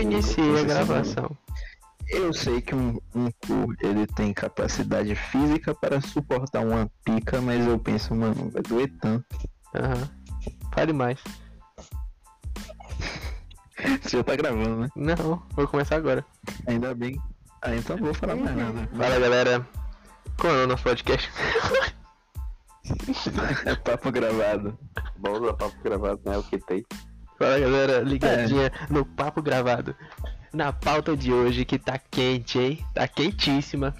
eu iniciei a gravação. Eu sei que um, um cu ele tem capacidade física para suportar uma pica, mas eu penso, mano, vai doer tanto. Aham. Fale mais. Você já tá gravando, né? Não, vou começar agora. Ainda bem. Ah, então não vou falar mais nada. Fala galera. Qual é o nosso podcast? É papo gravado. Vamos ao papo gravado, né? O que tem. Fala galera, ligadinha no papo gravado. Na pauta de hoje que tá quente, hein? Tá quentíssima.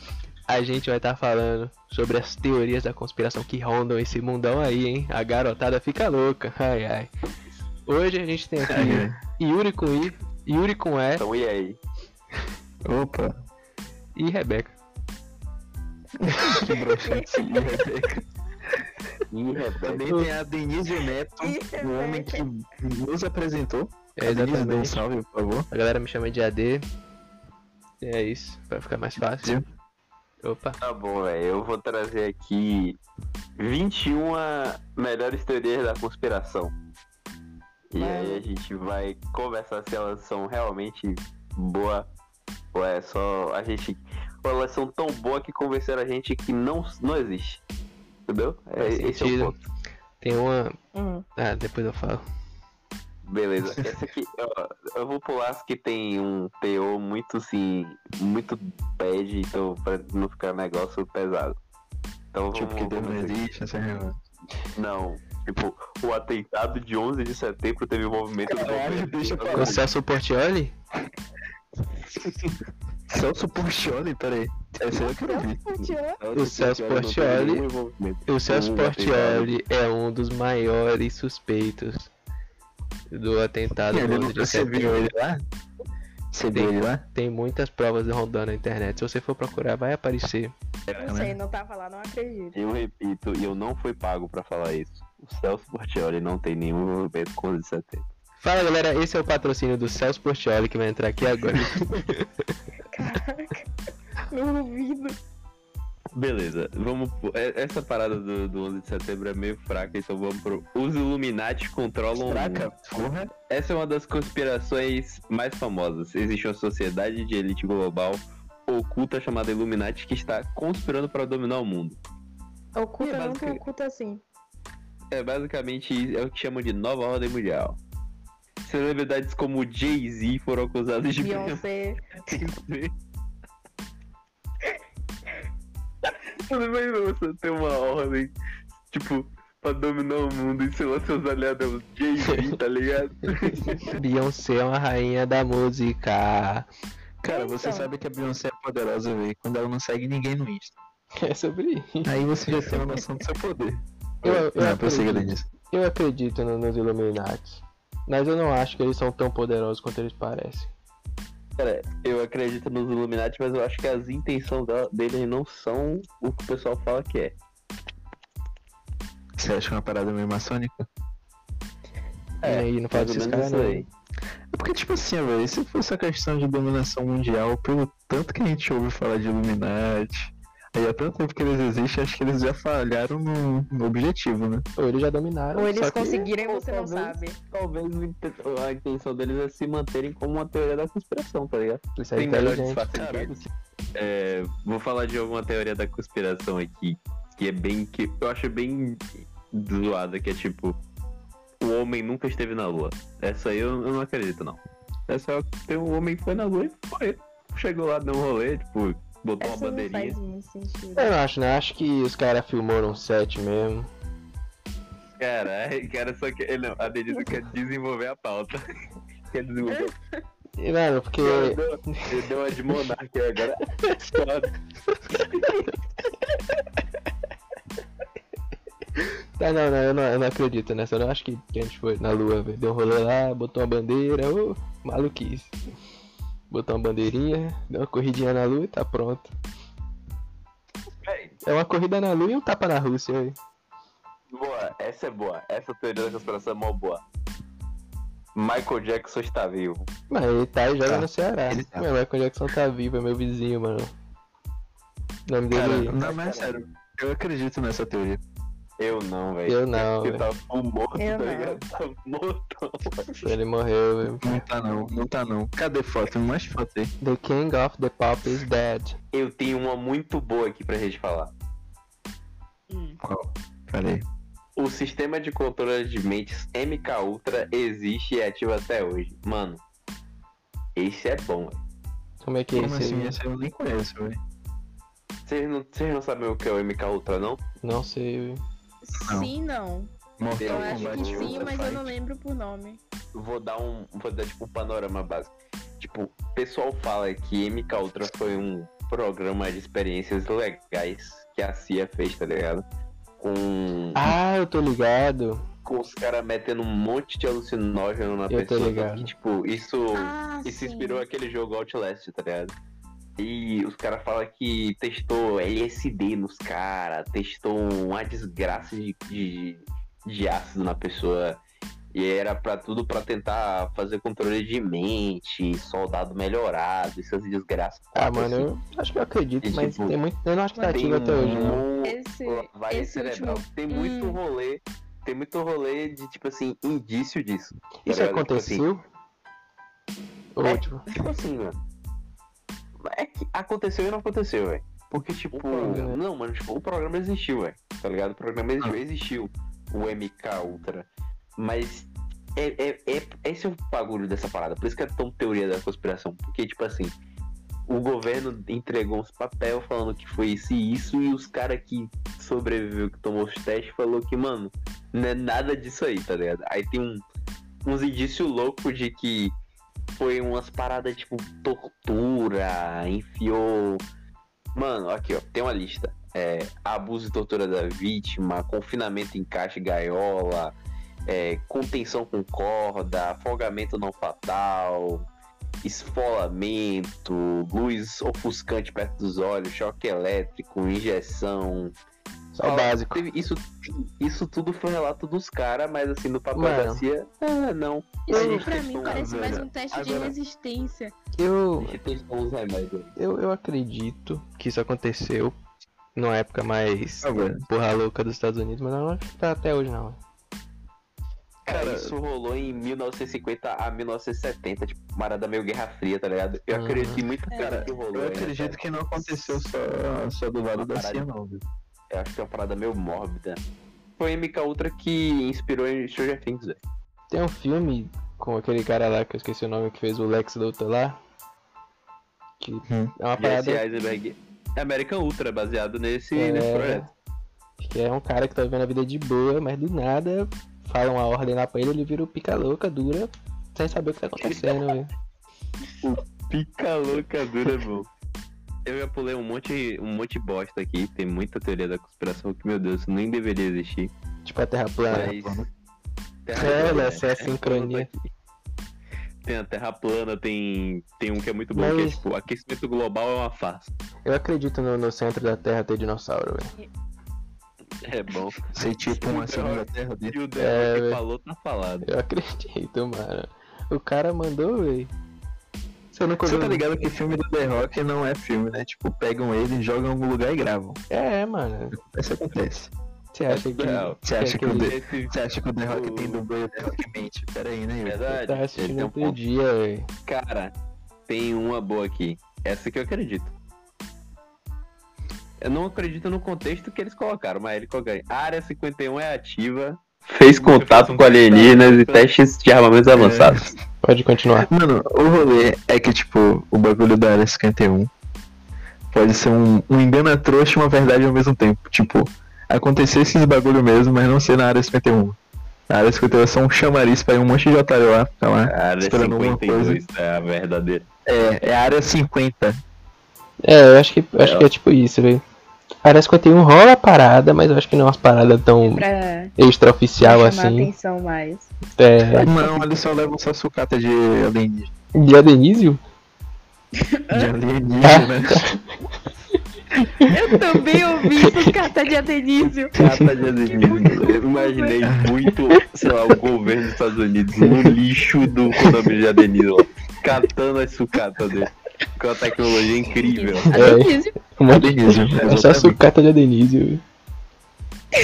A gente vai estar falando sobre as teorias da conspiração que rondam esse mundão aí, hein? A garotada fica louca. Ai ai. Hoje a gente tem aqui Ai, Yuri com I, Yuri com E Então, e aí? Opa, e Rebeca. que broxante. E Rebeca. Rebeca. Também tem a Denise Neto, E o homem que nos apresentou. É, Denise, dê um exatamente. salve, por favor. A galera me chama de AD. E é isso, vai ficar mais fácil. Opa. Tá bom, velho. Eu vou trazer aqui 21 melhores teorias da conspiração. E aí a gente vai conversar se elas são realmente boas ou é só a gente. Ou elas são tão boas que convenceram a gente que não, não existe. Entendeu? É, esse é o ponto. Tem uma. Hum. Ah, depois eu falo. Beleza. Essa aqui, eu, eu vou pular as que tem um teor muito assim, muito bad, então pra não ficar um negócio pesado. Então Tipo, que seguir. existe, essa. Não. Tipo, o atentado de 11 de setembro teve um movimento. Caralho, deixa pra Com lá. o Celso Portioli? Celso Portioli, peraí. Essa eu quero ver. O Celso Portioli- O Celso Portioli é um dos maiores suspeitos do atentado do não- 11 de Você viu setembro. ele lá? Você viu ele lá? Tem muitas provas rondando na internet. Se você for procurar, vai aparecer. Não sei, não tava lá, não acredito. Eu repito, e eu não fui pago pra falar isso. O Celso Portioli não tem nenhum envolvimento com 11 de setembro. Fala galera, esse é o patrocínio do Celso Portioli que vai entrar aqui agora. Caraca. Meu ouvido. Beleza, vamos. é- Essa parada do, do 11 de setembro é meio fraca, então vamos pro. Os Illuminati controlam o Fraca, mundo. porra. Essa é uma das conspirações mais famosas. Existe uma sociedade de elite global oculta chamada Illuminati que está conspirando para dominar o mundo. Oculta É, não basic- tão oculta assim. É basicamente é o que chamam de nova ordem mundial. Celebridades como Jay-Z foram acusadas de Beyoncé. Você imagina você ter uma ordem, tipo, pra dominar o mundo e sei lá, seus aliados é o Jay-Z, tá ligado? Beyoncé é uma rainha da música. Cara, você Então. sabe que a Beyoncé é poderosa, velho. Quando ela não segue ninguém no Insta. É sobre isso. Aí você já tem uma noção do seu poder. Eu, eu, Não, acredito, eu acredito no- nos Illuminati. Mas eu não acho que eles são tão poderosos quanto eles parecem. Cara, eu acredito nos Illuminati, mas eu acho que as intenções deles não são o que o pessoal fala que é. Você acha que é uma parada meio maçônica? e aí, não desses menos caras isso não. aí. É porque, tipo assim, velho, se fosse a questão de dominação mundial, pelo tanto que a gente ouve falar de Illuminati, aí há tanto tempo que eles existem, acho que eles já falharam no, no objetivo, né? Ou eles já dominaram. Ou eles só que- você não talvez- sabe. Talvez o a intenção deles é se manterem como uma teoria da conspiração, tá ligado? Isso é Tem inteligente. facilidades. É, vou falar de alguma teoria da conspiração aqui, que é bem. que eu acho bem zoada, que é tipo. O homem nunca esteve na lua. Essa aí eu, eu não acredito, não. Essa é tem um homem que foi na lua e foi. Chegou lá, deu um rolê, tipo, botou uma Essa não bandeirinha. faz muito sentido. Eu não acho, né? Acho que os caras filmaram um set mesmo. Cara, cara, só que. Não, a Denise quer desenvolver a pauta. quer desenvolver. E, mano, porque. Ele deu, ele deu uma de monarca agora. Tá, não, não, eu não, eu não acredito nessa. Eu não acho que, que a gente foi na lua, velho. Deu um rolê lá, botou uma bandeira, ô, maluquice. Botou uma bandeirinha, deu uma corridinha na lua e tá pronto. É uma corrida na lua e um tapa na Rússia, velho. Boa, essa é boa. Essa teoria da conspiração é mó boa. Michael Jackson está vivo. Mas ele tá e joga Tá, no Ceará. ele tá. Meu Michael Jackson tá vivo, é meu vizinho, mano. O nome Cara, dele. não, mas é sério, eu acredito nessa teoria. Eu não, velho. Eu não, Ele velho. tá morto, Eu tá ligado? Tá morto. Ele morreu, velho. Não tá não, não tá não. Cadê foto? Mostra foto aí. The King of the Pop is dead. Eu tenho uma muito boa aqui pra gente falar. Hum. Peraí. O sistema de controle de mentes MK Ultra existe e é ativo até hoje. Mano, esse é bom, velho. Como é que é Como esse assim? Esse eu nem conheço, velho. Vocês não, vocês não sabem o que é o MK Ultra, não? Não sei, velho. Não. Sim, não. Mortal Eu acho Kombat que sim, mas eu não Fight. lembro por nome. Vou dar um. Vou dar tipo um panorama básico. Tipo, o pessoal fala que MK Ultra foi um programa de experiências legais que a CIA fez, tá ligado? Com, Ah, eu tô ligado. com os caras metendo um monte de alucinógeno na Eu tô pessoa. ligado. Que, tipo, isso. Ah, Isso sim. inspirou aquele jogo Outlast, tá ligado? E os caras falam que testou LSD nos caras, testou uma desgraça de, de, de ácido na pessoa. E era pra tudo pra tentar fazer controle de mente, soldado melhorado, essas desgraças. Ah, mano, eu acho que eu acredito, E, mas tipo, tem muito. Eu não acho que tá ativo até hoje, não. um- Esse, lavagem esse cerebral. último. Tem muito Hum. rolê, tem muito rolê de, tipo assim, indício disso. tá Isso ligado? Tipo assim, aconteceu? Ou, É. tipo, Tipo assim, mano. É que aconteceu e não aconteceu, velho. Porque, tipo. programa. Não, mano, tipo, o programa existiu, velho. Tá ligado? O programa existiu, existiu. O MK Ultra. Mas. É, é, é, esse é o bagulho dessa parada. Por isso que é tão teoria da conspiração. Porque, tipo assim. O governo entregou uns papel falando que foi isso e isso. E os caras que sobreviveu, que tomou os testes, falou que, mano, não é nada disso aí, tá ligado? Aí tem um, uns indícios loucos de que foi umas paradas tipo tortura, enfiou. Mano, aqui ó, tem uma lista. É, abuso e tortura da vítima, confinamento em caixa e gaiola, é, contenção com corda, afogamento não fatal, esfolamento, luz ofuscante perto dos olhos, choque elétrico, injeção. Só o básico. Isso, isso tudo foi relato dos caras, mas assim, no papel Mano. da CIA, ah, não. A Isso pra mim parece mais um teste de Agora- resistência. A Eu, eu, eu acredito que isso aconteceu numa época mais Ah, velho. porra louca dos Estados Unidos, mas eu não acho que tá até hoje, não. Cara, Cara, isso rolou em 1950 a 1970, tipo, parada meio Guerra Fria, tá ligado? Eu Uhum. acredito em muita É. coisa que rolou. Eu aí, acredito né, que não aconteceu só, só do lado da. CIA, não, viu? Eu acho que é uma parada meio mórbida. Foi MK Ultra que inspirou em Stranger Things, velho. Tem um filme com aquele cara lá que eu esqueci o nome que fez o Lex Luthor lá. Que Hum. é uma Jesse parada Eisenberg. É American Ultra, baseado nesse, É. nesse projeto. que é um cara que tá vivendo a vida de boa, mas do nada falam uma ordem lá pra ele, ele vira o pica louca, dura, sem saber o que tá acontecendo, velho. Pica louca dura, bom. Eu já pulei um monte, um monte de bosta aqui. Tem muita teoria da conspiração que, meu Deus, nem deveria existir. Tipo a Terra plana. Mas. É, né, essa é a sincronia. Tem a Terra plana, tem, tem um que é muito bom, que é Mas- tipo, aquecimento global é uma farsa. Eu acredito no, no centro da Terra ter dinossauro, velho. É bom. Ser tipo uma segunda terra dele. E o The É, Rock velho. falou, tá falado. Eu acredito, mano. O cara mandou, velho. Você nunca Você tá ligado que filme do The Rock não é filme, né? Tipo, pegam ele, jogam em algum lugar e gravam. É, mano. Isso acontece. Você acha que. Não, Você acha que o aquele- The- Esse, Você acha que o The Rock O- tem dublê o The Rock mente? Pera aí, né? Verdade, Tá assistindo um outro ponto. dia, velho. Cara, tem uma boa aqui. Essa que eu acredito. Eu não acredito no contexto que eles colocaram, mas ele colocaram. A área 51 é ativa. Fez contato com alienígenas e testes de armamentos avançados. Pode continuar. Mano, o rolê é que, tipo, o bagulho da área 51 pode ser um, um engano trouxa e uma verdade ao mesmo tempo. Tipo, acontecer esses bagulho mesmo, mas não ser na área 51. Na área 51 é só um chamariz pra ir um monte de otário lá, ficar lá. A área Esperando alguma 52 é a verdadeira. É, é a área 50. É, eu acho que, eu acho que é tipo isso, velho. Parece que eu tenho um rola a parada, mas eu acho que não é umas paradas tão Pra, extraoficial assim. atenção mais. É. Não, eles só levam só sucata de alienígena. De Adenísio? De alienígena. Eu também ouvi sucata de adenísio. Cata de alienígenas. Eu imaginei muito, sei lá, o governo dos Estados Unidos no lixo do condomínio de Adenísio, ó, catando as sucatas dele. Com uma tecnologia incrível. É. Adenísio. De Alienígena. Essa exatamente. sucata de Adenísio. velho.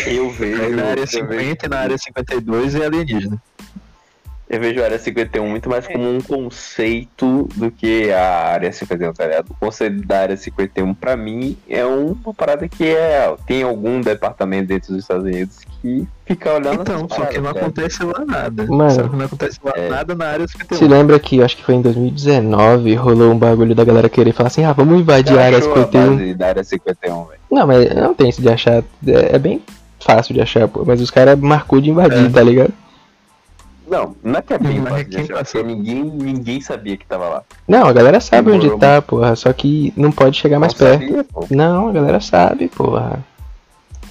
Eu vejo. Aí na área eu vejo- 50 e na área 52 é alienígena. Eu vejo a área 51 muito mais como um conceito do que a área 51, tá ligado? O conceito da área 51, pra mim, é uma parada que é. Tem algum departamento dentro dos Estados Unidos que fica olhando Então, só que não cara. acontece lá nada. Mano. Só que não acontece lá É. nada na área 51. Se lembra que, eu acho que foi em 2019, rolou um bagulho da galera querer falar assim, ah, vamos invadir Já a área achou 51. base da área 51, velho. Não, mas não tem isso de achar. É, é bem fácil de achar, pô. Mas os caras marcou de invadir, É. tá ligado? Não, não é que é bem Mas fácil de quem achar, ninguém, ninguém sabia que tava lá. Não, a galera sabe onde Demorou tá, porra. Só que não pode chegar mais Não perto. sabia, pô. Não, a galera sabe, porra.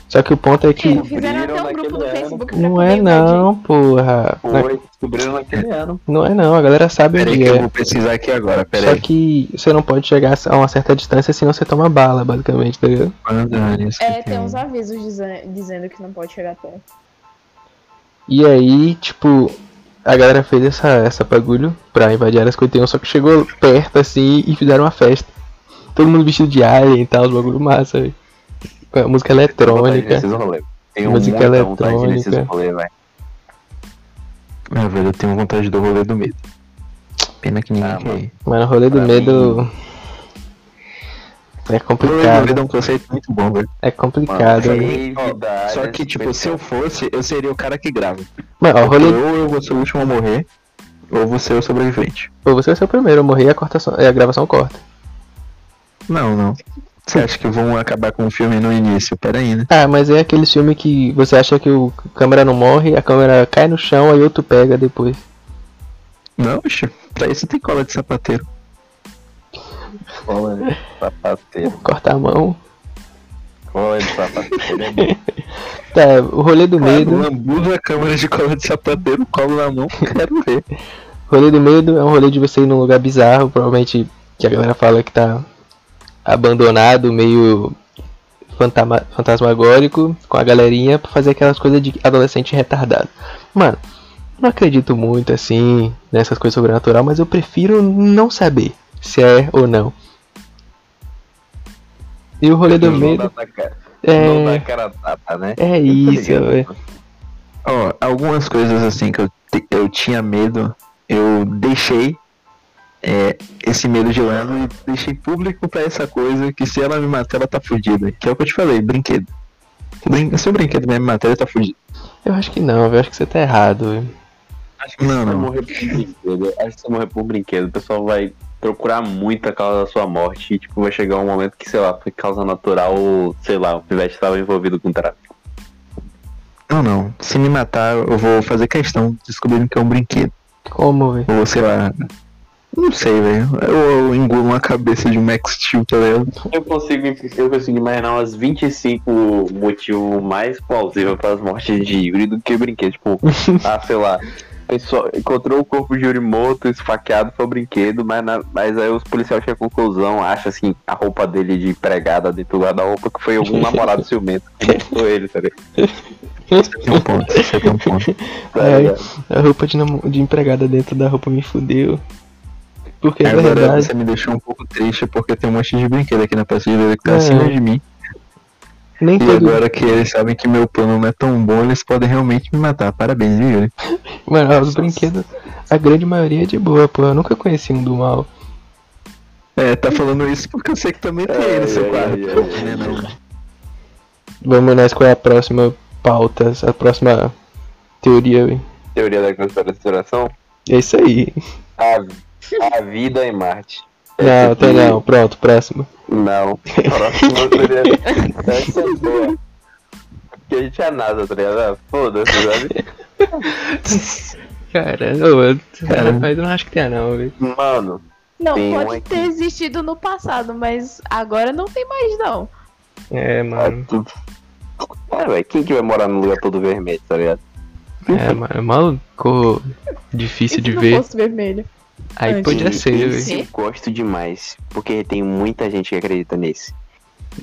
Só que o ponto é que. Fizeram até um grupo naquele Facebook pra Não é não, porra. Na- Foi, descobriram naquele ano. Não é não, a galera sabe Peraí onde que eu é. vou pesquisar aqui agora, Só peraí. que você não pode chegar a uma certa distância senão você toma bala, basicamente, tá ligado? É, 51. tem uns avisos dizen- dizendo que não pode chegar perto. E aí, tipo, a galera fez essa, essa bagulho pra invadir a área 51, só que chegou perto assim e fizeram uma festa. Todo mundo vestido de alien e tal, os bagulho massa, velho. Com a música eletrônica. Tenho Música eletrônica. rolês, velho. Ah, velho, eu tenho vontade do rolê do medo. Pena que ninguém Ah, quer mano. rolê do Pra medo. É complicado. é um conceito muito bom, velho. É complicado. Mano, né? Ó, Só que, tipo, se eu 51. fosse, eu seria o cara que grava. Mano, ó, rolê. Ou eu vou ser o último a morrer, ou você é o sobrevivente. Pô, você vai ser o primeiro, eu morri e a, cortação, e a gravação corta. Não, não. Você acha que vão acabar com o filme no início? Pera aí, né? Ah, mas é aquele filme que você acha que o câmera não morre, a câmera cai no chão, aí outro pega depois. Não, bicho. Pra isso tem cola de sapateiro. Cola de sapateiro. Corta a mão. Cola de sapateiro é bom. Tá, o rolê do medo. lambuza a câmera de cola de sapateiro, colo na mão, quero ver. Rolê do medo é um rolê de você ir num lugar bizarro, provavelmente que a galera fala que tá abandonado, meio fantama- fantasmagórico, com a galerinha pra fazer aquelas coisas de adolescente retardado. Mano, não acredito muito assim nessas coisas sobrenatural, mas eu prefiro não saber se é ou não. E o rolê do medo cara- Não dá é. cara a tapa, né? É isso, ligado? velho. Ó, algumas coisas assim que eu, te- eu tinha medo, eu deixei é, esse medo de lado e deixei público pra essa coisa que se ela me matar, ela tá fudida. Que é o que eu te falei, brinquedo. Brin se o brinquedo me matar, ele tá fudido. Eu acho que não, eu acho que você tá errado, velho. Acho que Não, você não. morrer por brinquedo, acho que se você morrer por brinquedo, o pessoal vai procurar muito a causa da sua morte e, tipo, vai chegar um momento que, sei lá, foi causa natural ou, sei lá, o pivete estava envolvido com tráfico. Não, não. Se me matar, eu vou fazer questão descobrindo que é um brinquedo. Como, velho? Ou sei lá. Não sei, velho. Eu, eu engulo uma cabeça de Max Steel, tá ligado? Eu consigo, eu consigo imaginar umas 25 motivos mais plausíveis para as mortes de Yuri do que brinquedo. Tipo, ah, sei lá. Pessoal, encontrou o corpo de Yuri morto, esfaqueado, foi o brinquedo, mas, na- mas aí os policiais chegam à conclusão, acham assim, a roupa dele de empregada dentro do guarda-roupa que foi algum namorado ciumento que matou ele, tá ligado? Você tem um ponto, você tem um ponto. Tá É. A roupa de, de empregada dentro da roupa me fudeu. Porque é Agora verdade. você me deixou um pouco triste porque tem um monte de brinquedo aqui na prateleira que tá É. acima de mim. Nem E todo. agora que eles sabem que meu plano não é tão bom, eles podem realmente me matar. Parabéns, viu, Yuri? Mano, os brinquedos, a grande maioria é de boa, pô. Eu nunca conheci um do mal. É, tá falando isso porque eu sei que também tem aí no seu quarto. não? Vamos nessa, qual é a próxima pauta, a próxima teoria, velho. Teoria da conspiração? É isso aí. A, a vida em Marte. Não, aqui- não. Pronto, próximo. Não. Próxima teoria. Essa é boa. Porque a gente é nada, tá ligado? Ah, Foda-se, sabe? Cara, eu, cara, mas eu não acho que tenha não, velho. Mano, Não, Tem um pode aqui. ter existido no passado, mas agora não tem mais, não. É, é mano. tudo. É, velho, quem que vai morar num lugar todo vermelho, tá ligado? É, mano. É mal cor difícil E de ver. fosse vermelho? Aí podia ser, Esse velho. eu gosto demais, porque tem muita gente que acredita nesse.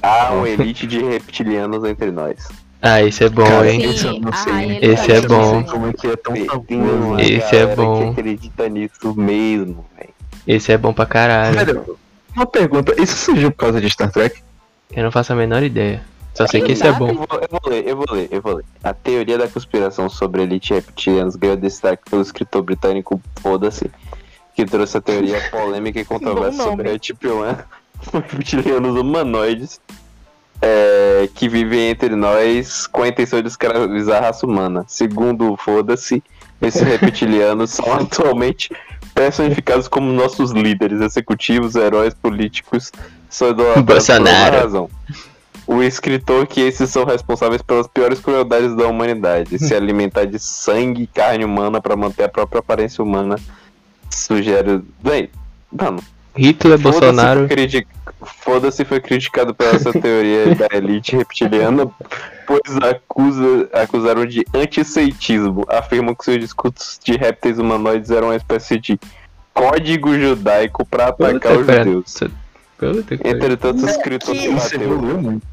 Há uma elite de reptilianos entre nós. Ah, esse é bom, Cara, hein? esse eu não Sim, sei. a rainha Esse é Eu não bom. Como é que é tão uma Esse é bom. que acredita nisso mesmo, velho. Esse é bom pra caralho. Uma pergunta, isso surgiu por causa de Star Trek? Eu não faço a menor ideia. Só sei que esse é Eu bom. vou, eu vou ler, eu vou ler, eu vou ler. A teoria da conspiração sobre elite reptilianos ganhou destaque pelo escritor britânico Foda-se, que trouxe a teoria polêmica e controversa sobre a reptilian- reptilianos humanoides é, que vivem entre nós com a intenção de escravizar a raça humana. Segundo o Foda-se, esses reptilianos são atualmente personificados como nossos líderes executivos, heróis políticos, são idolatrados por uma razão. O escritor que esses são responsáveis pelas piores crueldades da humanidade, se alimentar de sangue e carne humana para manter a própria aparência humana, sugere. Bem, mano, Hitler, Foda-se Bolsonaro. foi Foda-se foi criticado pela essa teoria da elite reptiliana, pois acusa, acusaram de antissemitismo. Afirmam que seus discursos de répteis humanoides eram uma espécie de código judaico para atacar Puta os judeus. Puta. Entretanto, o escritor Isso evoluiu muito.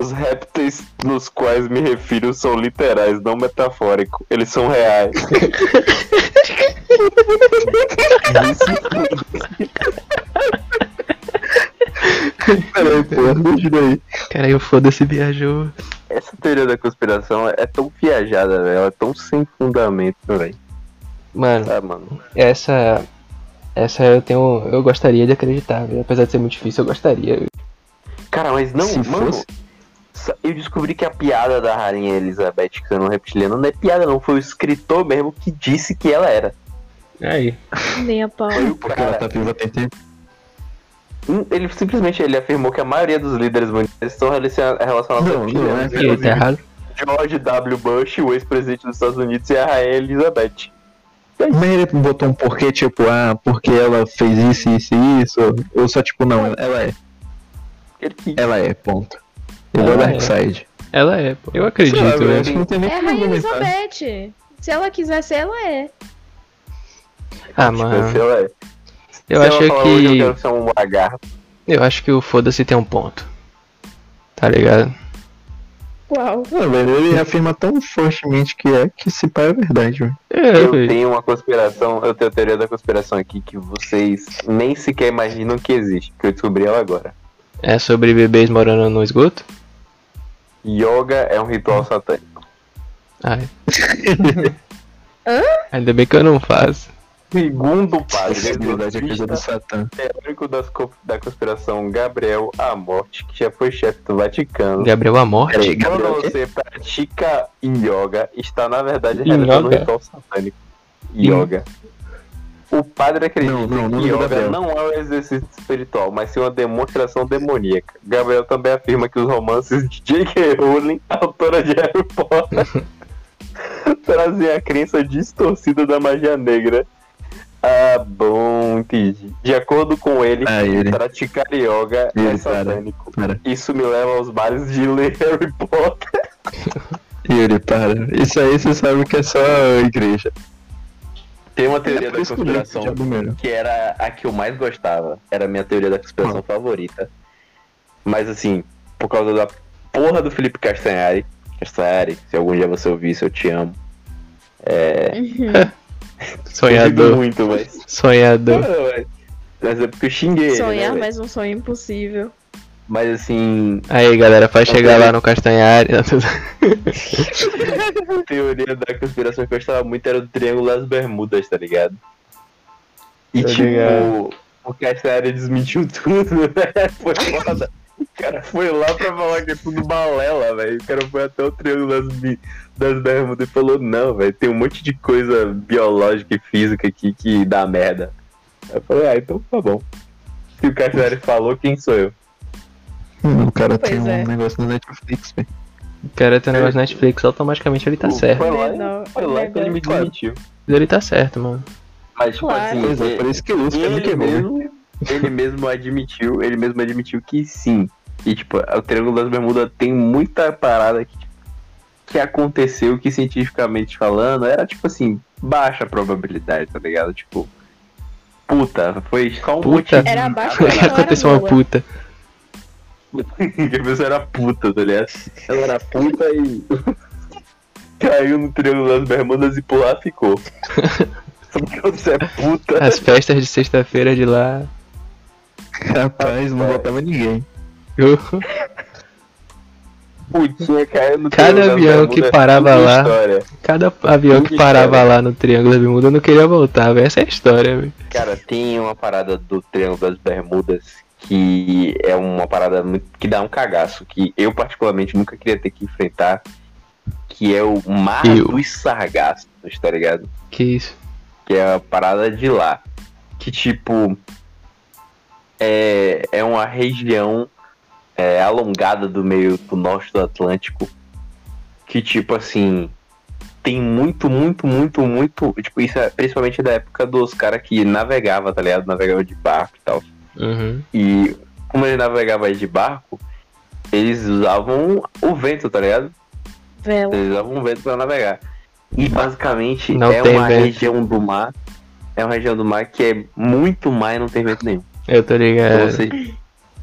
Os répteis nos quais me refiro são literais, não metafóricos. Eles são reais. Peraí, pô, aí. Cara, eu foda-se viajou. Essa teoria da conspiração é tão viajada, velho. Ela é tão sem fundamento, velho. Mano, Ah, mano. essa. Essa eu tenho. Eu gostaria de acreditar, velho. Apesar de ser muito difícil, eu gostaria. Cara, mas não, Se mano. fosse- Eu descobri que a piada da Rainha Elizabeth sendo reptiliana não é piada, não. Foi o escritor mesmo que disse que ela era. Aí. Nem a pau. Foi o Porque ela tá viva tem tempo. Hum, Ele simplesmente ele afirmou que a maioria dos líderes mundiais estão relaciona- relacionados Não, a não, é aí, tá errado? George W. Bush, o ex-presidente dos Estados Unidos, e a Rainha Elizabeth. Mas ele botou um porquê, tipo, ah, porque ela fez isso, isso e isso. Ou só, tipo, não, ela é. Ela é, ponto. Igual Ela é. Darkseid. Ela é, pô. Eu acredito, lá, velho. acho que não tem nem É a Rainha. Elizabeth. Se ela quiser ser, ela é. Ah, tipo, mano. se ela é. Eu Se acho ela falar hoje, eu que. quero ser um lagarto. Eu acho que o foda-se tem um ponto. Tá ligado? Uau. Não, velho, ele afirma tão fortemente que é que se pá é verdade, velho. É, Eu velho. tenho uma conspiração, eu tenho a teoria da conspiração aqui que vocês nem sequer imaginam que existe, que eu descobri ela agora. É sobre bebês morando no esgoto? Yoga é um ritual satânico. Ai. Hã? Ainda bem que eu não faço. Segundo o padre, é é coisa do Satã. teórico das co- da conspiração Gabriel Amorte, que já foi chefe do Vaticano. Gabriel a morte? Peraí, Quando Gabriel, o quê? você pratica yoga, está na verdade realizando um ritual satânico. Yoga. O padre acredita Não, não, não que yoga não é um exercício espiritual, mas sim uma demonstração demoníaca. Gabriel também afirma que os romances de J.K. Rowling, autora de Harry Potter, trazem a crença distorcida da magia negra. Ah, bom, entendi. De acordo com ele, Ah, ele. praticar yoga é Ele, cara. satânico. Para. Isso me leva aos bares de ler Harry Potter. Yuri, para. Isso aí você sabe que é só igreja. Tem uma teoria É por da conspiração que era a que eu mais gostava. Era a minha teoria da conspiração favorita. Mas assim, por causa da porra do Felipe Castanhari. Castanhari, se algum dia você ouvir isso, eu te amo. Duvido Sonhador. muito, mas. Sonhador. Não, mas- Mas é porque eu xinguei. ele, Sonhar, né, velho? mas um sonho impossível. Mas assim, Aí, galera, faz chegar lá no Castanhari. a teoria da conspiração que eu gostava muito era do Triângulo das Bermudas, tá ligado? E Tô tipo, ligado. o Castanhari desmentiu tudo, né? Foi foda. O cara foi lá pra falar que é tudo balela, velho. O cara foi até o Triângulo das, Bi- das Bermudas e falou, não, velho, tem um monte de coisa biológica e física aqui que dá merda. Eu falei, ah, então tá bom. Se o Castanhari falou, quem sou eu? O cara Pois tem um é. negócio no Netflix, velho. O cara tem um negócio na Netflix, automaticamente ele tá Foi certo. lá, Não, foi lá que ele me desmentiu. Ele tá certo, mano. Mas, tipo assim, é, ele- por isso que o Lúcio ele queimou, mesmo, ele mesmo admitiu, ele mesmo admitiu que sim. E tipo, o Triângulo das Bermudas tem muita parada que, tipo, que aconteceu que cientificamente falando era tipo assim, baixa probabilidade, tá ligado? Tipo, puta, foi só um Puta. motivo. Era era Aconteceu uma boa. puta. Que a pessoa era puta, tá ligado? Ela era puta e caiu no Triângulo das Bermudas e por lá ficou. Só porque você é puta. As festas de sexta-feira de lá. Rapaz, não botava ninguém. putinha caiu no Cada Triângulo das avião que parava lá. história. Cada avião que parava história. lá no Triângulo das Bermudas eu não queria voltar, velho. Essa é a história, velho. Cara, tem uma parada do Triângulo das Bermudas que é uma parada muito- que dá um cagaço, que eu particularmente nunca queria ter que enfrentar, que é o Mar Eu. dos Sargassos, tá ligado? Que isso? Que é a parada de lá. Que tipo. É, é uma região é, alongada do meio do norte do Atlântico. Que tipo assim. Tem muito, muito, muito, muito. Tipo, isso é principalmente da época dos caras que navegava, tá ligado? Navegava de barco e tal. Uhum. E como ele navegava de barco, eles usavam o vento, tá ligado? Vela. Eles usavam o vento pra navegar. E basicamente Não é uma vento. região do mar. É uma região do mar que é muito mar e não tem vento nenhum. Eu tô Então ligado. você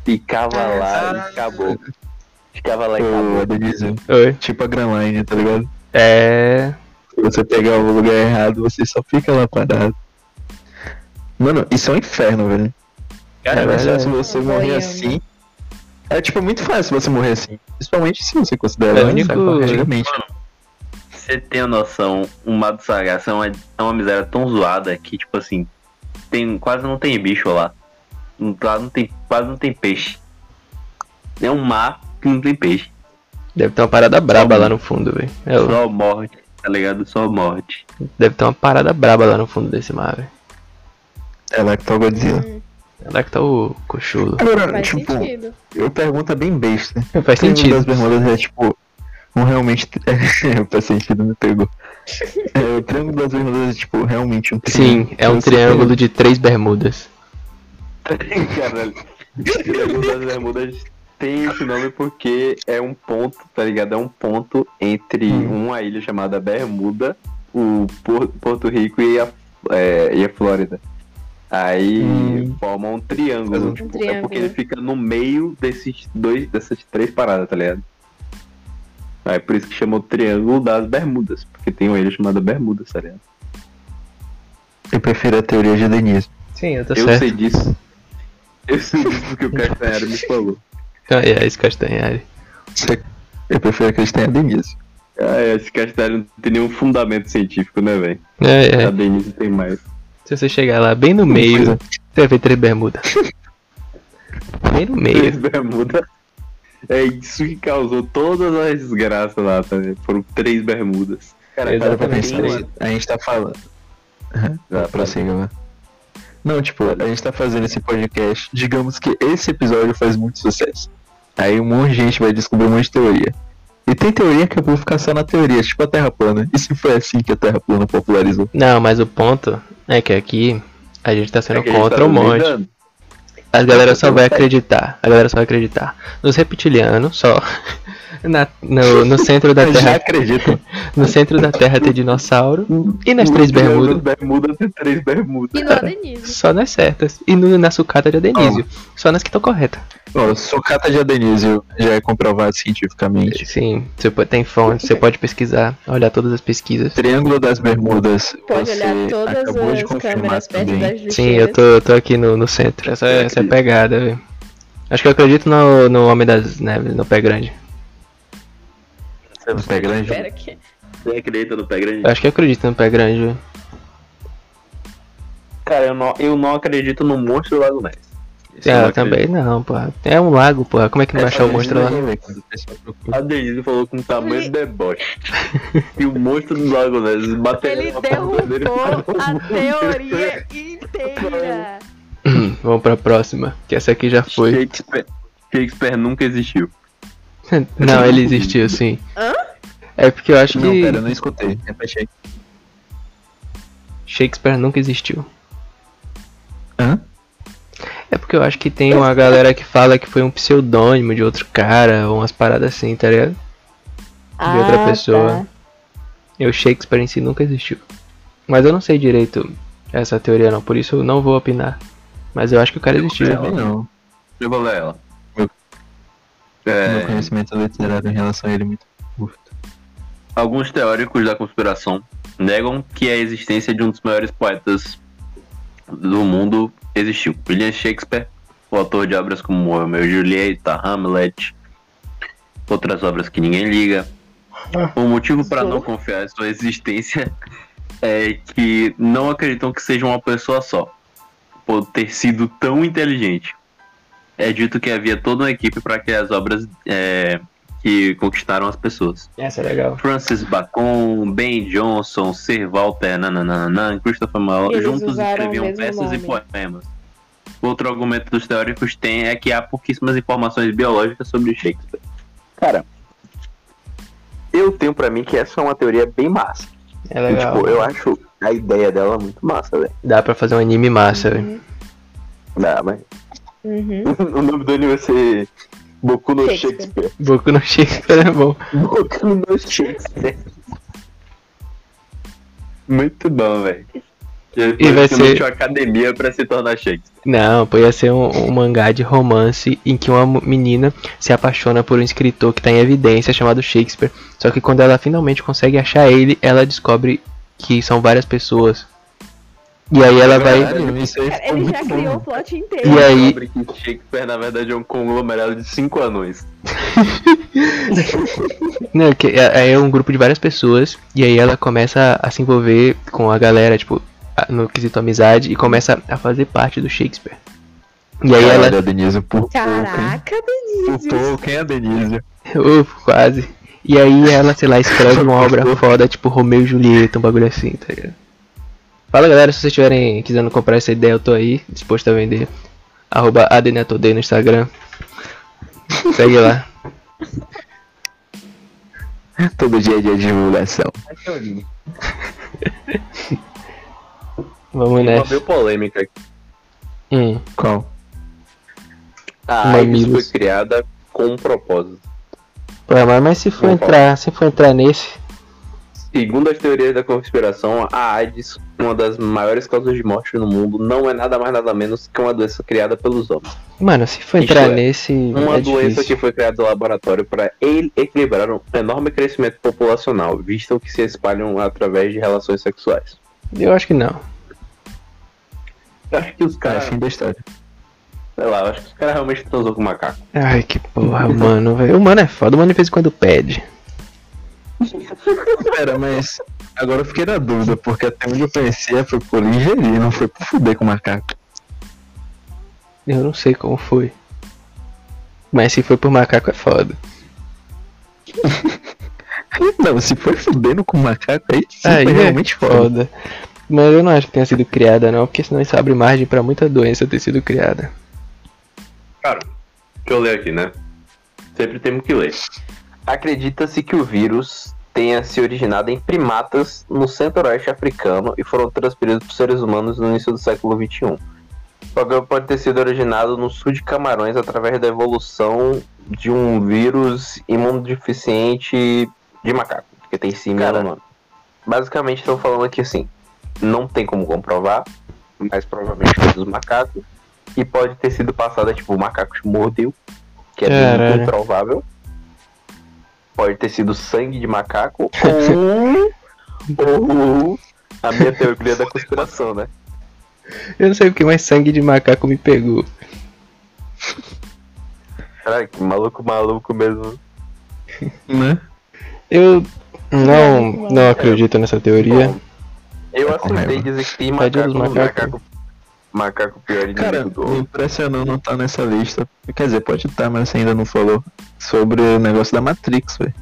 ficava lá e acabou. Ficava lá e Ô, acabou. Denise, Oi. tipo a Grand Line, tá ligado? É. Se você pegar o lugar errado, você só fica lá parado. Mano, isso é um inferno, velho. Cara, é mais é fácil você morrer indo. assim. É tipo muito fácil você morrer assim. Principalmente se você considera É o único- corretamente. Você tem a noção, o mar do Sargasso é uma, é uma miséria tão zoada que, tipo assim, tem, quase não tem bicho lá. Lá não tem, quase não tem peixe. É um mar que não tem peixe. Deve ter uma parada braba lá no fundo, velho. É, Só morte, tá ligado? Só morte. Deve ter uma parada braba lá no fundo desse mar, velho. É lá que o Godzilla. É que tá o cochulo. Agora, Faz tipo, sentido. eu pergunta bem besta. Faz O Triângulo sentido. das Bermudas é tipo um realmente. faz sentido, me pegou. É, o Triângulo das Bermudas é tipo realmente um triângulo. Sim, é um triângulo de três bermudas. Caralho. O Triângulo das Bermudas tem esse nome porque é um ponto, tá ligado? É um ponto entre Hum. uma ilha chamada Bermuda, o Por- Porto Rico e a, é, e a Flórida. Aí Hum. forma um triângulo. Um tipo, É triângulo. porque ele fica no meio desses dois, dessas três paradas, tá ligado? Aí por isso que chamou Triângulo das Bermudas, porque tem uma ilha chamada Bermudas, tá ligado? Eu prefiro a teoria de Denise. Sim, eu tô Eu certo. sei disso. Eu sei disso porque o Castanheira me falou. É, esse Castanhari. Eu prefiro acreditar em Denise. Ah, é, esse Castanheira não tem nenhum fundamento científico, né, velho? É, A é. Denise tem mais. Se você chegar lá bem no meio, você vai ver três bermudas. Bem no meio. Três bermudas. É isso que causou todas as desgraças lá, tá ligado? Foram três bermudas. Cara, Para pra Exatamente. pensar, a gente tá falando. uma- Prossiga, vai. Não, tipo, a gente tá fazendo esse podcast. Digamos que esse episódio faz muito sucesso. Aí um monte de gente vai descobrir um monte de teoria. E tem teoria que eu vou ficar só na teoria, tipo a Terra plana. E se foi assim que a Terra plana popularizou? Não, mas o ponto é que aqui a gente tá sendo É contra tá um monte. A galera só vai acreditar. A galera só vai acreditar. Nos reptilianos, só. Na- no, no centro da Eu já Terra. acredito. No centro da Terra tem dinossauro. E nas No três bermudas. das Bermudas tem três bermudas. E no Adenise. Só nas certas. E no, na sucata de Adenísio. Só nas que estão corretas. Ó, sucata de adenísio já é comprovado cientificamente. Sim, você pode, tem fonte, você pode pesquisar, olhar todas as pesquisas. Triângulo das Bermudas. Pode olhar todas acabou de as confirmar câmeras perto também. das Sim, eu tô, eu tô aqui no, no centro. Essa, é- essa é a pegada, velho. Acho que eu acredito no, no Homem das Neves, no Pé Grande. No pé grande. Espera que... Você acredita no pé grande? Eu acho que eu acredito no Pé Grande, velho. Cara, eu não, eu não acredito no monstro do Lago Ness. Isso É, eu também não, porra. É um lago, porra. Como é que não vai achar o monstro lá? A Denise falou com tamanho de deboche. e o monstro do Lago Ness bateu Ele derrubou a teoria inteira. Vamos pra próxima, que essa aqui já foi. Shakespeare, Shakespeare nunca existiu. Não, ele existiu, sim. Hã? É porque eu acho Não, que pera, eu não escutei. Repete aí. Shakespeare nunca existiu. Hã? É porque eu acho que tem uma galera que fala que foi um pseudônimo de outro cara, ou umas paradas assim, tá ligado? De outra Ah, pessoa. tá. E o Shakespeare em si nunca existiu. Mas eu não sei direito essa teoria não, por isso eu não vou opinar. Mas eu acho que o cara existiu. Também não. Eu vou ler ela. Meu- Meu É, conhecimento literário em relação a ele é muito curto. alguns teóricos da conspiração negam que a existência de um dos maiores poetas do mundo existiu. William Shakespeare, o autor de obras como Romeo e Julieta, Hamlet, outras obras que ninguém liga. O motivo para não confiar em sua existência é que não acreditam que seja uma pessoa só, por ter sido tão inteligente. É dito que havia toda uma equipe para criar as obras é, que conquistaram as pessoas. Essa é legal. Francis Bacon, Ben Johnson, Sir Walter Nananana, Christopher Marlowe, Eles juntos escreviam peças e nome. poemas. Outro argumento dos teóricos tem é que há pouquíssimas informações biológicas sobre Shakespeare. Cara, eu tenho pra mim que essa é uma teoria bem massa. É E, legal. tipo, eu acho a ideia dela muito massa, velho. Dá pra fazer um anime massa, velho. Dá, mas Uhum. o nome do anime vai ser Boku no Shakespeare. Shakespeare. Boku no Shakespeare é bom. Boku no Shakespeare. Muito bom, velho. E vai ser- uma academia pra se tornar Shakespeare. Não, pô, ia ser um, um mangá de romance em que uma menina se apaixona por um escritor que tá em evidência chamado Shakespeare. Só que quando ela finalmente consegue achar ele, ela descobre que são várias pessoas. E aí ela vai. Cara, ficou ele já criou o plot inteiro. E aí- Descobre que Shakespeare, na verdade, é um conglomerado de cinco anões. Não, que é, é um grupo de várias pessoas. E aí ela começa a se envolver com a galera, tipo, no quesito amizade, e começa a fazer parte do Shakespeare. E aí ela. Denise, por? Caraca, Por Denise. pouco, hein, a Denise? Uf, quase. E aí ela, sei lá, escreve uma obra foda, tipo Romeu e Julieta, um bagulho assim, tá ligado? Fala galera, se vocês estiverem quisendo comprar essa ideia, eu tô aí, disposto a vender. Arroba no Instagram. Segue lá. Todo dia é dia de divulgação. Vamos Uma nessa. veio polêmica aqui. Hum, Qual? A AIDS Mamilos. foi criada com um propósito. pô, mas, mas se for Não entrar, se for entrar nesse. Segundo as teorias da conspiração, a AIDS, uma das maiores causas de morte no mundo, não é nada mais nada menos que uma doença criada pelos homens. Mano, se for entrar é, nesse. Uma é doença difícil. que foi criada no laboratório para equilibrar um enorme crescimento populacional, visto que se espalham através de relações sexuais. Eu acho que não. Eu acho que os É, caras, fim da história. sei lá, eu acho que os caras realmente transou com macaco. Ai, que porra, mano, velho. O mano é foda, o mano de vez em quando pede. Pera, mas agora eu fiquei na dúvida, porque até onde eu conhecia foi por ingerir, não foi por fuder com macaco. Eu não sei como foi. Mas se foi por macaco é foda. Não, se foi fudendo com macaco, aí sim Aí foi é realmente foda. foda. Mas eu não acho que tenha sido criada não, porque senão isso abre margem pra muita doença ter sido criada. Cara, deixa eu ler aqui, né? Sempre temos que ler. Acredita-se que o vírus tenha se originado em primatas no centro-oeste africano e foram transferidos para seres humanos no início do século XXI. O programa pode ter sido originado no sul de Camarões através da evolução de um vírus imunodeficiente de macaco, que tem símia Cara. no nome. Basicamente estão falando aqui assim, não tem como comprovar, mas provavelmente foi dos macacos, e pode ter sido passada, tipo, o macaco mordeu, que é bem Caralho. improvável. Pode ter sido sangue de macaco, ou, ou a minha teoria da conspiração, né? Eu não sei porque mais sangue de macaco me pegou. Caralho, que maluco maluco mesmo. Né? Eu não, não acredito nessa teoria. Bom, eu Tá aceitei raiva. dizer que tem macaco, dos macaco, macacos. Macaco, pior inimigo Cara, do me impressionou não estar nessa lista. Quer dizer, pode estar, mas você ainda não falou. Sobre o negócio da Matrix, velho.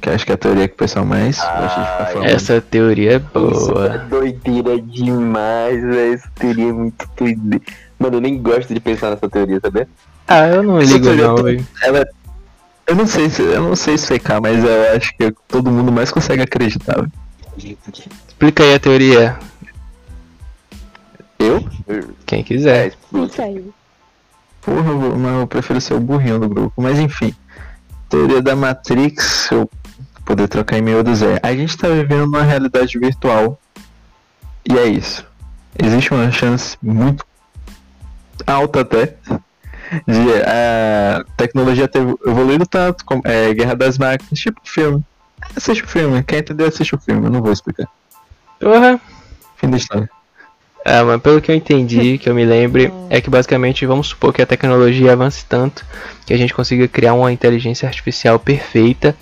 Que acho que é a teoria que o pessoal mais gosta de ficar Ah, falando. Essa teoria é Isso é boa. doideira demais, velho. Essa teoria é muito doideira. Mano, eu nem gosto de pensar nessa teoria, sabe? Ah, eu não Essa ligo não, tá- velho. Ela. Eu não sei se eu não sei explicar, mas eu acho que todo mundo mais consegue acreditar. velho. Explica aí a teoria. Eu? Quem quiser. Isso aí. Porra, eu mas eu prefiro ser o burrinho do grupo. Mas enfim. Teoria da Matrix, eu poder trocar em meio do Zé. A gente tá vivendo numa realidade virtual. E é isso. Existe uma chance muito alta até de a tecnologia ter evoluído tanto como é, Guerra das Máquinas, tipo filme. Assiste o filme, quer entender, assiste o filme, eu não vou explicar. Porra. Fim da história. Ah, mas pelo que eu entendi, que eu me lembre, é que basicamente vamos supor que a tecnologia avance tanto que a gente consiga criar uma inteligência artificial perfeita.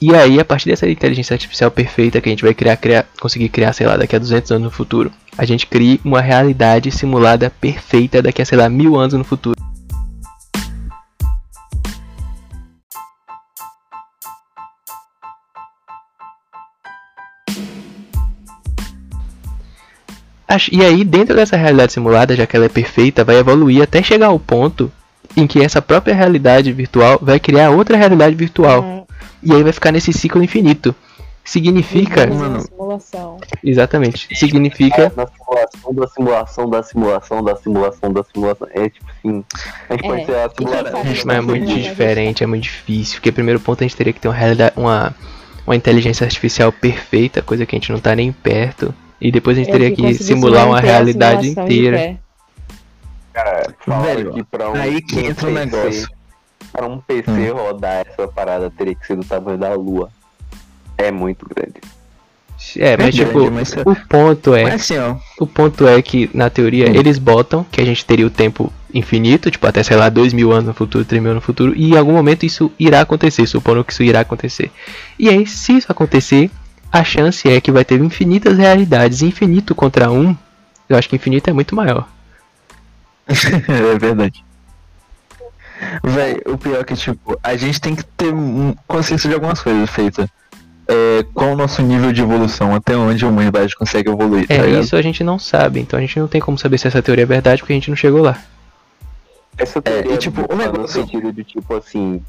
E aí, a partir dessa inteligência artificial perfeita que a gente vai criar, criar conseguir criar, sei lá, daqui a 200 anos no futuro, a gente crie uma realidade simulada perfeita daqui a, sei lá, mil anos no futuro. E aí, dentro dessa realidade simulada, já que ela é perfeita, vai evoluir até chegar ao ponto em que essa própria realidade virtual vai criar outra realidade virtual. E aí vai ficar nesse ciclo infinito. Significa. Mano. simulação. Exatamente. Significa. Na simulação da simulação da simulação da simulação da simulação. É tipo assim. A gente É, pode ter a simulação. mas é muito Não, diferente, é muito difícil. Porque, primeiro ponto, a gente teria que ter uma realidade. Uma, uma inteligência artificial perfeita, coisa que a gente não tá nem perto. E depois a gente É, teria que simular uma realidade inteira. Cara, Velho, que pra um, aí que um entra o PC negócio. Pra um PC Hum. rodar essa parada teria que ser do tamanho da lua. É muito grande. É, mas grande, tipo, mas- o ponto é. Mas assim, ó. O ponto é que, na teoria, Hum. eles botam que a gente teria o tempo infinito, tipo, até, sei lá, 2 mil anos no futuro, 3 mil anos no futuro, e em algum momento isso irá acontecer, supondo que isso irá acontecer. E aí, se isso acontecer, a chance é que vai ter infinitas realidades. Infinito contra um, eu acho que infinito é muito maior. é verdade. Véi, o pior é que, tipo, a gente tem que ter um consciência de algumas coisas feitas. É, qual o nosso nível de evolução, até onde a humanidade consegue evoluir, tá É, ligado? isso a gente não sabe, então a gente não tem como saber se essa teoria é verdade porque a gente não chegou lá. Essa teoria e, tipo, o no negócio- sentido de tipo assim,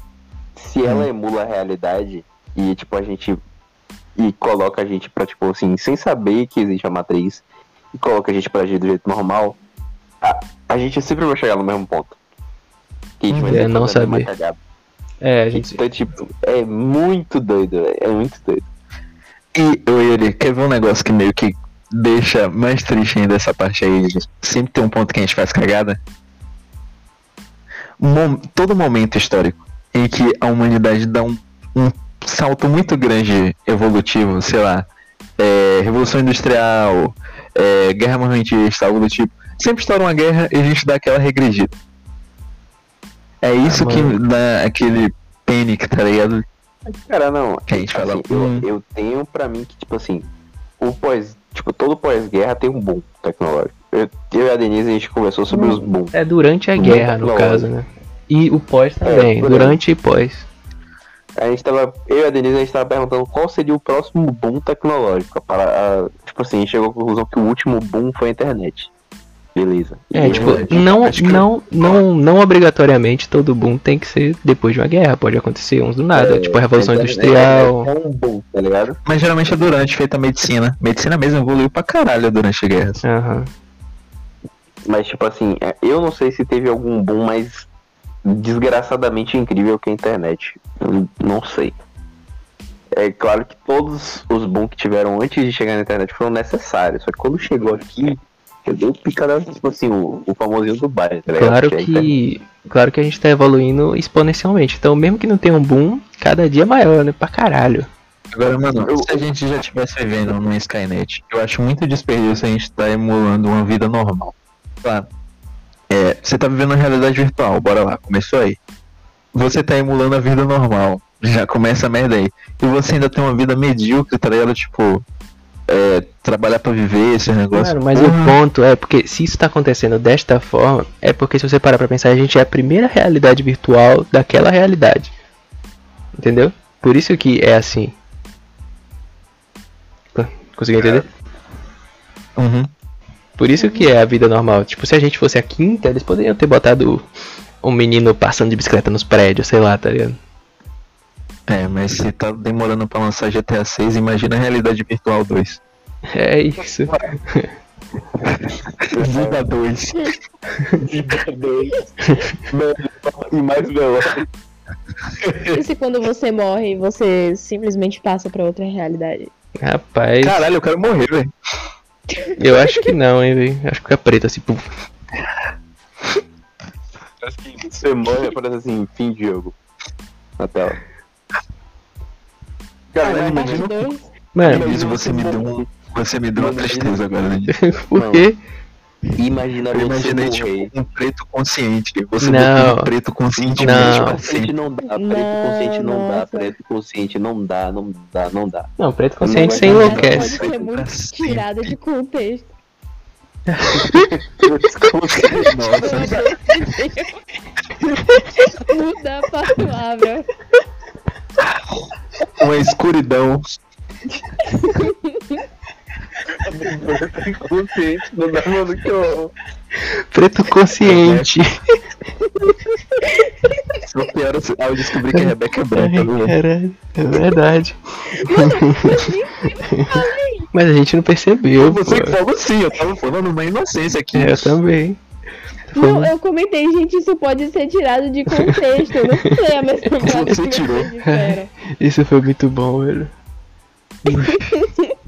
se ela emula a realidade e tipo a gente e coloca a gente pra tipo assim, sem saber que existe a matriz e coloca a gente pra agir do jeito normal, a, a gente sempre vai chegar no mesmo ponto. Que a gente vai É, não saber. É, a gente. Então, tipo, é muito doido, velho, é muito doido. E, ô Yuri, quer ver um negócio que meio que deixa mais triste ainda essa parte aí? de Sempre tem um ponto que a gente faz cagada. Mom- todo momento histórico em que a humanidade dá um, um salto muito grande evolutivo, sei lá, é, Revolução Industrial, é, Guerra Armamentista, algo do tipo, sempre estoura uma guerra e a gente dá aquela regredida. É isso Ah, que dá aquele panic, tá ligado? Cara, não. Que a gente fala, assim, hum. eu, eu tenho pra mim que, tipo assim, o pós. Tipo, todo pós-guerra tem um boom tecnológico. Eu, eu e a Denise, a gente conversou sobre os boom. É durante a guerra, no caso, né? E o pós também, por aí. durante e pós. A gente tava. Eu e a Denise, a gente tava perguntando qual seria o próximo boom tecnológico. Para, a- tipo assim, a gente chegou à conclusão que o último boom foi a internet. Beleza. É, E tipo, eu- não, que- não, não, não obrigatoriamente todo boom tem que ser depois de uma guerra, pode acontecer uns do nada, É, tipo a Revolução é- Industrial. É, é um boom, tá ligado? Mas geralmente é durante, feita a medicina. Medicina mesmo evoluiu pra caralho durante a guerra. Aham. Mas, tipo assim, é, eu não sei se teve algum boom mais desgraçadamente incrível que a internet. Eu não sei. É claro que todos os booms que tiveram antes de chegar na internet foram necessários. Só que quando chegou aqui, eu dei picada, tipo assim, o, o famosinho do bairro, tá ligado? Claro internet- que. Claro que a gente tá evoluindo exponencialmente. Então, mesmo que não tenha um boom, cada dia é maior, né? Pra caralho. Agora, mano, Eu- se a gente já estivesse vivendo numa Skynet, eu acho muito desperdício a gente tá emulando uma vida normal. Claro. É, você tá vivendo uma realidade virtual, bora lá, começou aí. Você tá emulando a vida normal, já começa a merda aí. E você ainda tem uma vida medíocre, tá ligado? Tipo, é, trabalhar pra viver, esse negócio. Claro, mas Porra. o ponto é porque se isso tá acontecendo desta forma, é porque se você parar pra pensar, a gente é a primeira realidade virtual daquela realidade. Entendeu? Por isso que é assim. Conseguiu entender? Uhum. Por isso que é a vida normal. Tipo, se a gente fosse a quinta, eles poderiam ter botado um menino passando de bicicleta nos prédios, sei lá, tá ligado? É, mas se tá demorando pra lançar GTA 6, imagina a realidade virtual 2. É isso. Vida 2. E mais veloz. E se quando você morre, você simplesmente passa pra outra realidade? Rapaz, Caralho, eu quero morrer, velho. Eu acho que não, hein, velho. Acho que fica preto assim, pum. Parece que você morre, aparece assim, fim de jogo. Na tela. Caralho, Parte imagina? Mano, Isso você me deu um. Você me deu uma tristeza agora, né? por Não. Imagina Eu você imaginei, tipo, um preto consciente. Você Não. botou um preto conscientemente Não. pra Consciente não dá, preto Não, consciente não dá, preto consciente não dá, não dá, não dá. Não, preto consciente dar. enlouquece. Pode ser muito tirada de contexto. Nossa, Muda a palavra. uma escuridão. Consciente não dá, mano, que horror. Preto consciente. Só pior ao descobrir que a Rebeca é branca, viu? Caralho, é verdade. Mas a gente não percebeu. Você que falou sim, eu tava falando uma inocência aqui. É, eu também. Não, eu comentei, gente, isso pode ser tirado de contexto. Eu não sei a mesma Você tirou. disseram. Isso foi muito bom, velho.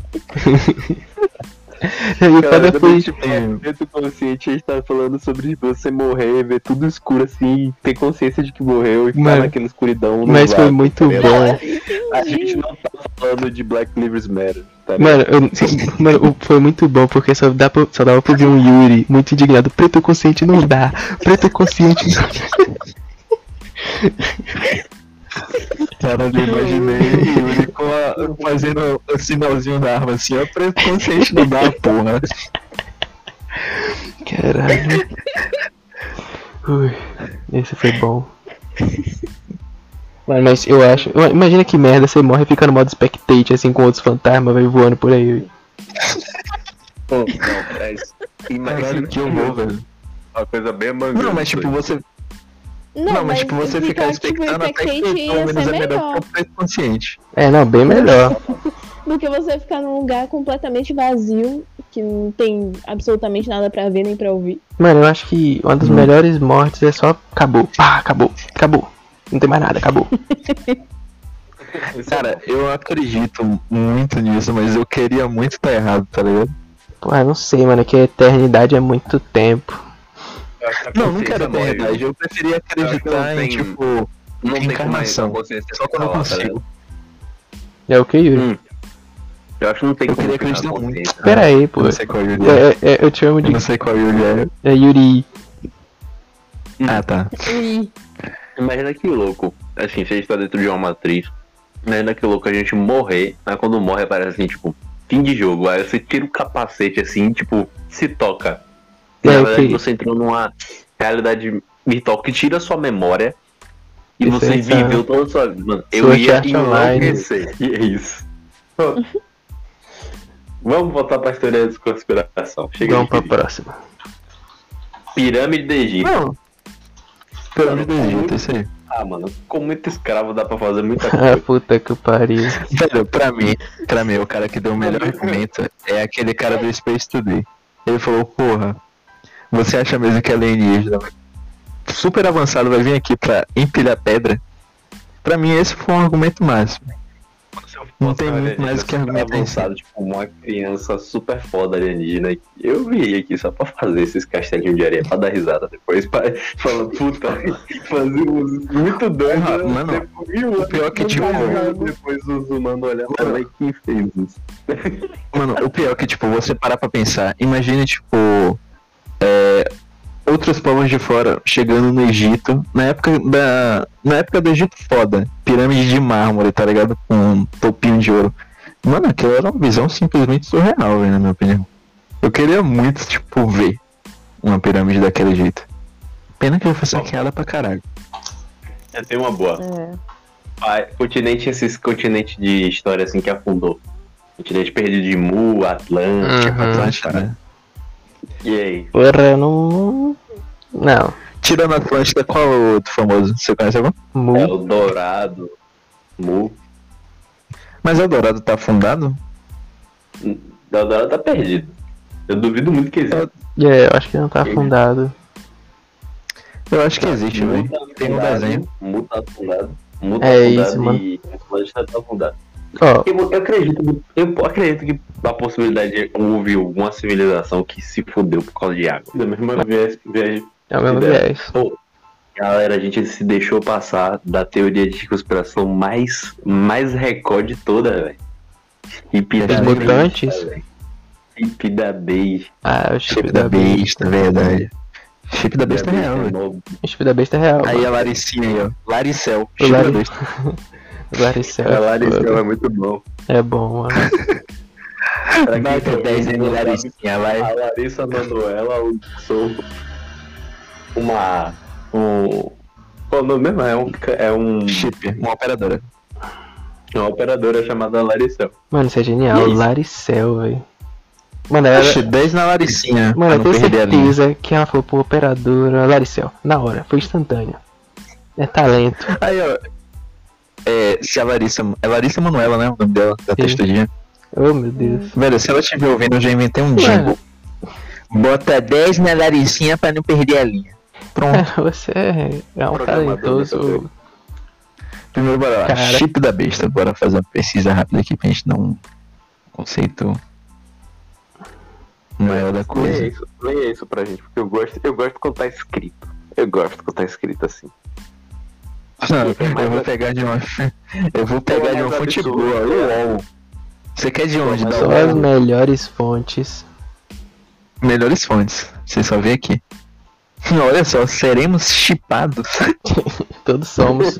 e o foda foi. tipo, preto consciente, a gente tá falando sobre você morrer, ver tudo escuro assim, ter consciência de que morreu e ficar Mano, naquela escuridão. Mas foi muito tá bom. A gente não tá falando de Black Lives Matter, tá? Mano, eu- mano, foi muito bom porque só, dá pra, só dava pra ver um Yuri muito indignado. Preto consciente não dá. Preto consciente não dá. Caralho, eu imaginei Yuri com a- fazendo o sinalzinho da arma assim, ó, preto consciente não dá, porra. Caralho. Ui, esse foi bom. Mano, mas eu acho. Imagina que merda, você morre e fica no modo spectate, assim, com outros fantasmas, vai voando por aí. Pô, não, mas imagina Caralho, que horror, velho. uma coisa bem mangando. Não, mas tipo, você. Não, mas tipo, você ficar expectando até que expectante pelo ia menos ser é melhor que o consciente. É, não, bem melhor. do que você ficar num lugar completamente vazio, que não tem absolutamente nada pra ver nem pra ouvir. Mano, eu acho que uma das melhores mortes é só acabou. Pá, acabou, acabou. Não tem mais nada, acabou. Cara, eu acredito muito nisso, mas eu queria muito estar errado, tá ligado? Pô, eu não sei, mano, é que a eternidade é muito tempo. Não, não quero ter verdade. Eu preferia acreditar não em, tipo, Não tem como encarnação. Só que eu não tá consigo. É o que, Yuri? Hum. Eu acho que não tem Eu queria ficar acreditar muito. consciência. Pera aí, Eu pô. não sei qual Yuri é. É, é, eu te chamo Eu de não sei qual Yuri é. é Yuri. Ah, tá. Imagina que louco. Assim, se a gente tá dentro de uma matriz, imagina que louco a gente morrer, mas quando morre aparece assim, tipo, fim de jogo. Aí você tira o capacete assim, tipo, se toca. E, É, na verdade você entrou numa realidade virtual que tira a sua memória. E Isso você é viveu toda a sua vida. Mano, eu ia enlouquecer. E é isso. Vamos voltar pra história da conspiração. Chega Vamos de pra próxima. Pirâmide do Egito. Não. Pirâmide do Egito, isso aí. Ah, mano, com muito escravo dá pra fazer muita Ah, coisa. puta que pariu. Velho, pra mim, pra mim, o cara que deu o melhor argumento é aquele cara do Space Today. Ele falou, porra, você acha mesmo que alienígena super avançado vai vir aqui pra empilhar pedra? Pra mim, esse foi um argumento máximo. Não tem muito mais que argumentar avançado, tipo, uma criança super foda alienígena. Eu vi aqui só pra fazer esses castelinhos de areia, pra dar risada depois, pra, falando, puta, fazemos muito doido. Porra, né? mano, Depois, o pior é que, tipo, depois os humanos olhando, quem fez isso? Mano, o pior é que, tipo, você parar pra pensar, imagine, tipo, é, outros povos de fora chegando no Egito, na época da. Na época do Egito foda, pirâmide de mármore, tá ligado? Com um topinho de ouro. Mano, aquilo era uma visão simplesmente surreal, velho, na minha opinião. Eu queria muito, tipo, ver uma pirâmide daquele jeito. Pena que foi saqueada pra caralho. Eu tenho uma boa. É. Ah, continente, esses continentes de história assim que afundou. Continente perdido de Mu, Atlântico, Uhum. Atlântida, né? E aí? Porra, eu não. Não. Tirando Atlântida, qual o outro famoso? Você conhece algum? Mu. É o Dourado, Mu. Mas Eldorado tá afundado? O Dourado tá perdido. Eu duvido muito que exista. É, eu acho que não tá afundado. Eu acho que existe, Mu velho. tá Tem um desenho. Mu tá afundado. Mu tá É afundado isso, mano. e Atlântida tá afundado. Ó, Eu, eu acredito, eu acredito que a possibilidade de houve alguma civilização que se fudeu por causa de água. Da mesma vez é o mesmo viés. Galera, a gente se deixou passar da teoria de conspiração mais, mais recorde toda, velho. E pirâmide, mutantes? velho. Chip da Base. Ah, o chip, Chip da, da besta. besta, verdade. Chip da besta é real, velho. novo. O chip da besta é real. Aí mano. a Laricinha aí, ó. Laricel. Chip da besta. Laricel. A Larissa foda. é muito bom. É bom, mano. Pra quem não 10 sabe, de Laricinha, vai. A Larissa Manoela usou uma. Um. Qual o nome mesmo? É um. É um Chip, uma operadora. uma operadora chamada Larissa. Mano, isso é genial. Isso? Laricel, velho. Mano, ela, Oxe, 10 na Laricinha. mano, eu tenho certeza que ela falou pro operadora Laricel. Na hora, foi instantâneo. É talento. Aí, ó. É, se a Larissa. É Larissa Manuela, né? O nome dela, da Sim. textudinha. Oh, meu Deus. Velho, se ela estiver ouvindo, eu já inventei um jingle. Bota 10 na Laricinha pra não perder a linha. Pronto. Você é, é um talentoso. Primeiro, bora lá. Cara. Chip da besta. Bora fazer uma pesquisa rápida aqui pra gente dar um conceito maior da Leia coisa. isso, leia isso pra gente, porque eu gosto, eu gosto quando tá escrito. Eu gosto quando tá escrito assim. Não, eu vou pegar de uma. Eu vou pegar de uma fonte boa. UOL. Você quer de onde? São as melhores fontes. Melhores fontes. Você só vê aqui. Olha só, seremos chipados. Todos somos.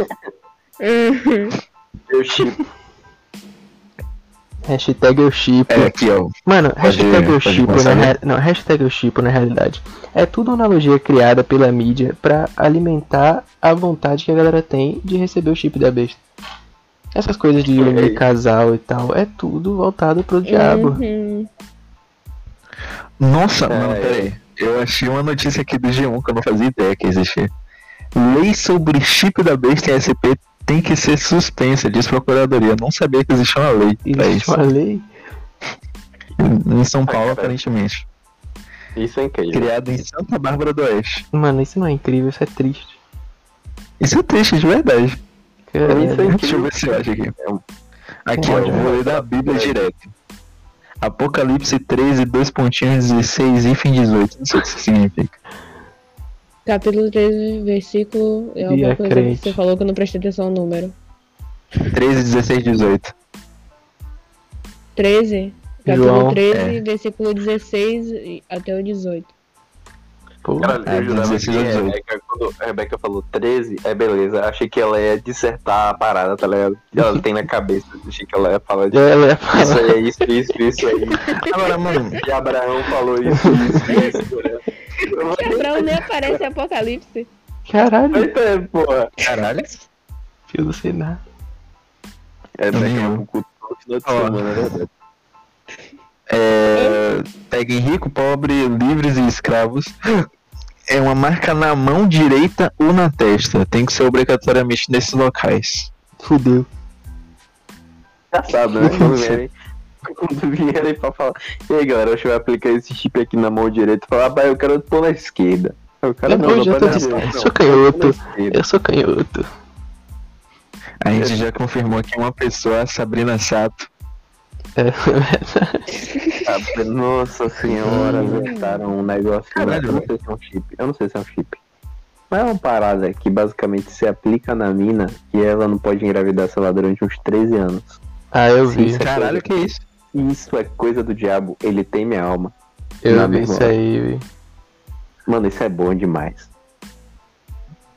Uhum. Eu chipo. Hashtag eu chipo. É aqui, ó. Mano, hashtag eu pode chipo na rea- Não, hashtag eu chipo na realidade. É tudo uma analogia criada pela mídia pra alimentar a vontade que a galera tem de receber o chip da besta. Essas coisas de É casal e tal, é tudo voltado pro diabo. Uhum. Nossa, É, mano, peraí. Eu achei uma notícia aqui do G1 que eu não fazia ideia que existia. Lei sobre chip da besta em SP tem que ser suspensa, diz Procuradoria. Eu não sabia que existia uma lei Existe uma lei. Em São Paulo, cara. aparentemente. Isso é incrível. Criado em Santa Bárbara do Oeste. Mano, isso não é incrível, isso é triste. Isso é triste, de verdade. Caralho. Isso é Deixa eu ver se eu acho aqui. É Aqui, É. ó, vou ler da Bíblia É. direto. Apocalipse 13, 2 pontinhos, 16, hífen 18. Não sei o que isso significa. Capítulo 13, versículo. É E alguma é coisa crente. que você falou que eu não prestei atenção no número. 13, 16, 18. 13. Capítulo João, 13, é. versículo 16 e- até o 18. Pô, Caralho, É, eu jurava 16 que a 18. Rebeca, quando a Rebeca falou 13, é beleza. Achei que ela ia dissertar a parada, tá ligado? Que ela tem na cabeça. Achei que ela ia falar de ela ia isso falar. aí, é isso, isso, isso aí. Agora, mano, E Abraão falou isso, isso, isso. Né? Eu Que Abraão nem aparece em Apocalipse. Caralho, Eita, porra. caralho. não sei nada. É, daqui a pouco no final de semana, é verdade. É, peguem rico, pobre, livres e escravos. É uma marca na mão direita ou na testa. Tem que ser obrigatoriamente nesses locais. Fudeu. Engraçado, né? Quando vierem, quando vierem pra falar. E aí, galera, deixa eu aplicar esse chip aqui na mão direita e falar, ah, pai, eu quero pôr na esquerda. O cara Eu não, não, não dizendo, direita, eu não, sou canhoto. Eu sou canhoto. A gente já confirmou que uma pessoa, a Sabrina Sato, É, Ah, Nossa senhora, inventaram um negócio. Caralho, eu não sei se é um chip. Eu não sei se é um chip. Mas é uma parada que basicamente se aplica na mina que ela não pode engravidar, sei lá, durante uns 13 anos. ah, eu Sim, vi. isso é caralho, que isso? Isso é coisa do diabo. Ele tem minha alma. Eu Não, vi isso aí, vi. Mano, isso é bom demais.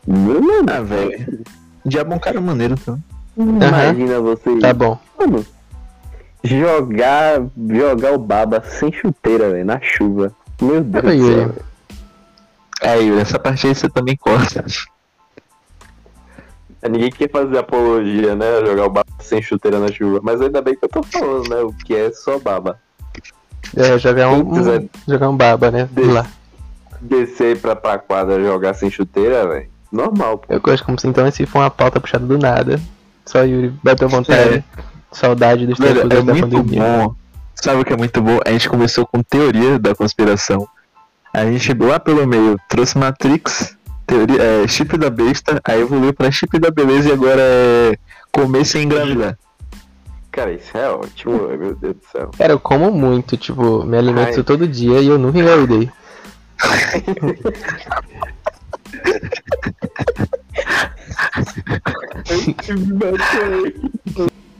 Mano, Ah, velho. Diabo é um cara maneiro, então. imagina você. Tá bom. Mano, jogar, jogar o baba sem chuteira, velho, na chuva. Meu Deus Aí, do céu. Aí, essa parte aí você também corta. Ninguém quer fazer apologia, né? Jogar o baba sem chuteira na chuva. Mas ainda bem que eu tô falando, né? O que é só baba. É, jogar um, quiser- um- jogar um baba, né? Lá. Descer pra, pra quadra jogar sem chuteira, velho. Normal, pô. Eu gosto como se então esse for uma pauta puxada do nada. Só Yuri, bateu vontade. Saudade dos Velho, tempos é da muito pandemia. bom. Sabe o que é muito bom? A gente começou com teoria da conspiração. A gente lá pelo meio trouxe Matrix, teoria, é, chip da besta, aí evoluiu pra chip da beleza e agora é comer sem engravidar. Cara, isso é ótimo, meu Deus do céu. Cara, eu como muito, tipo, me alimento Ai. todo dia e eu nunca engravidei.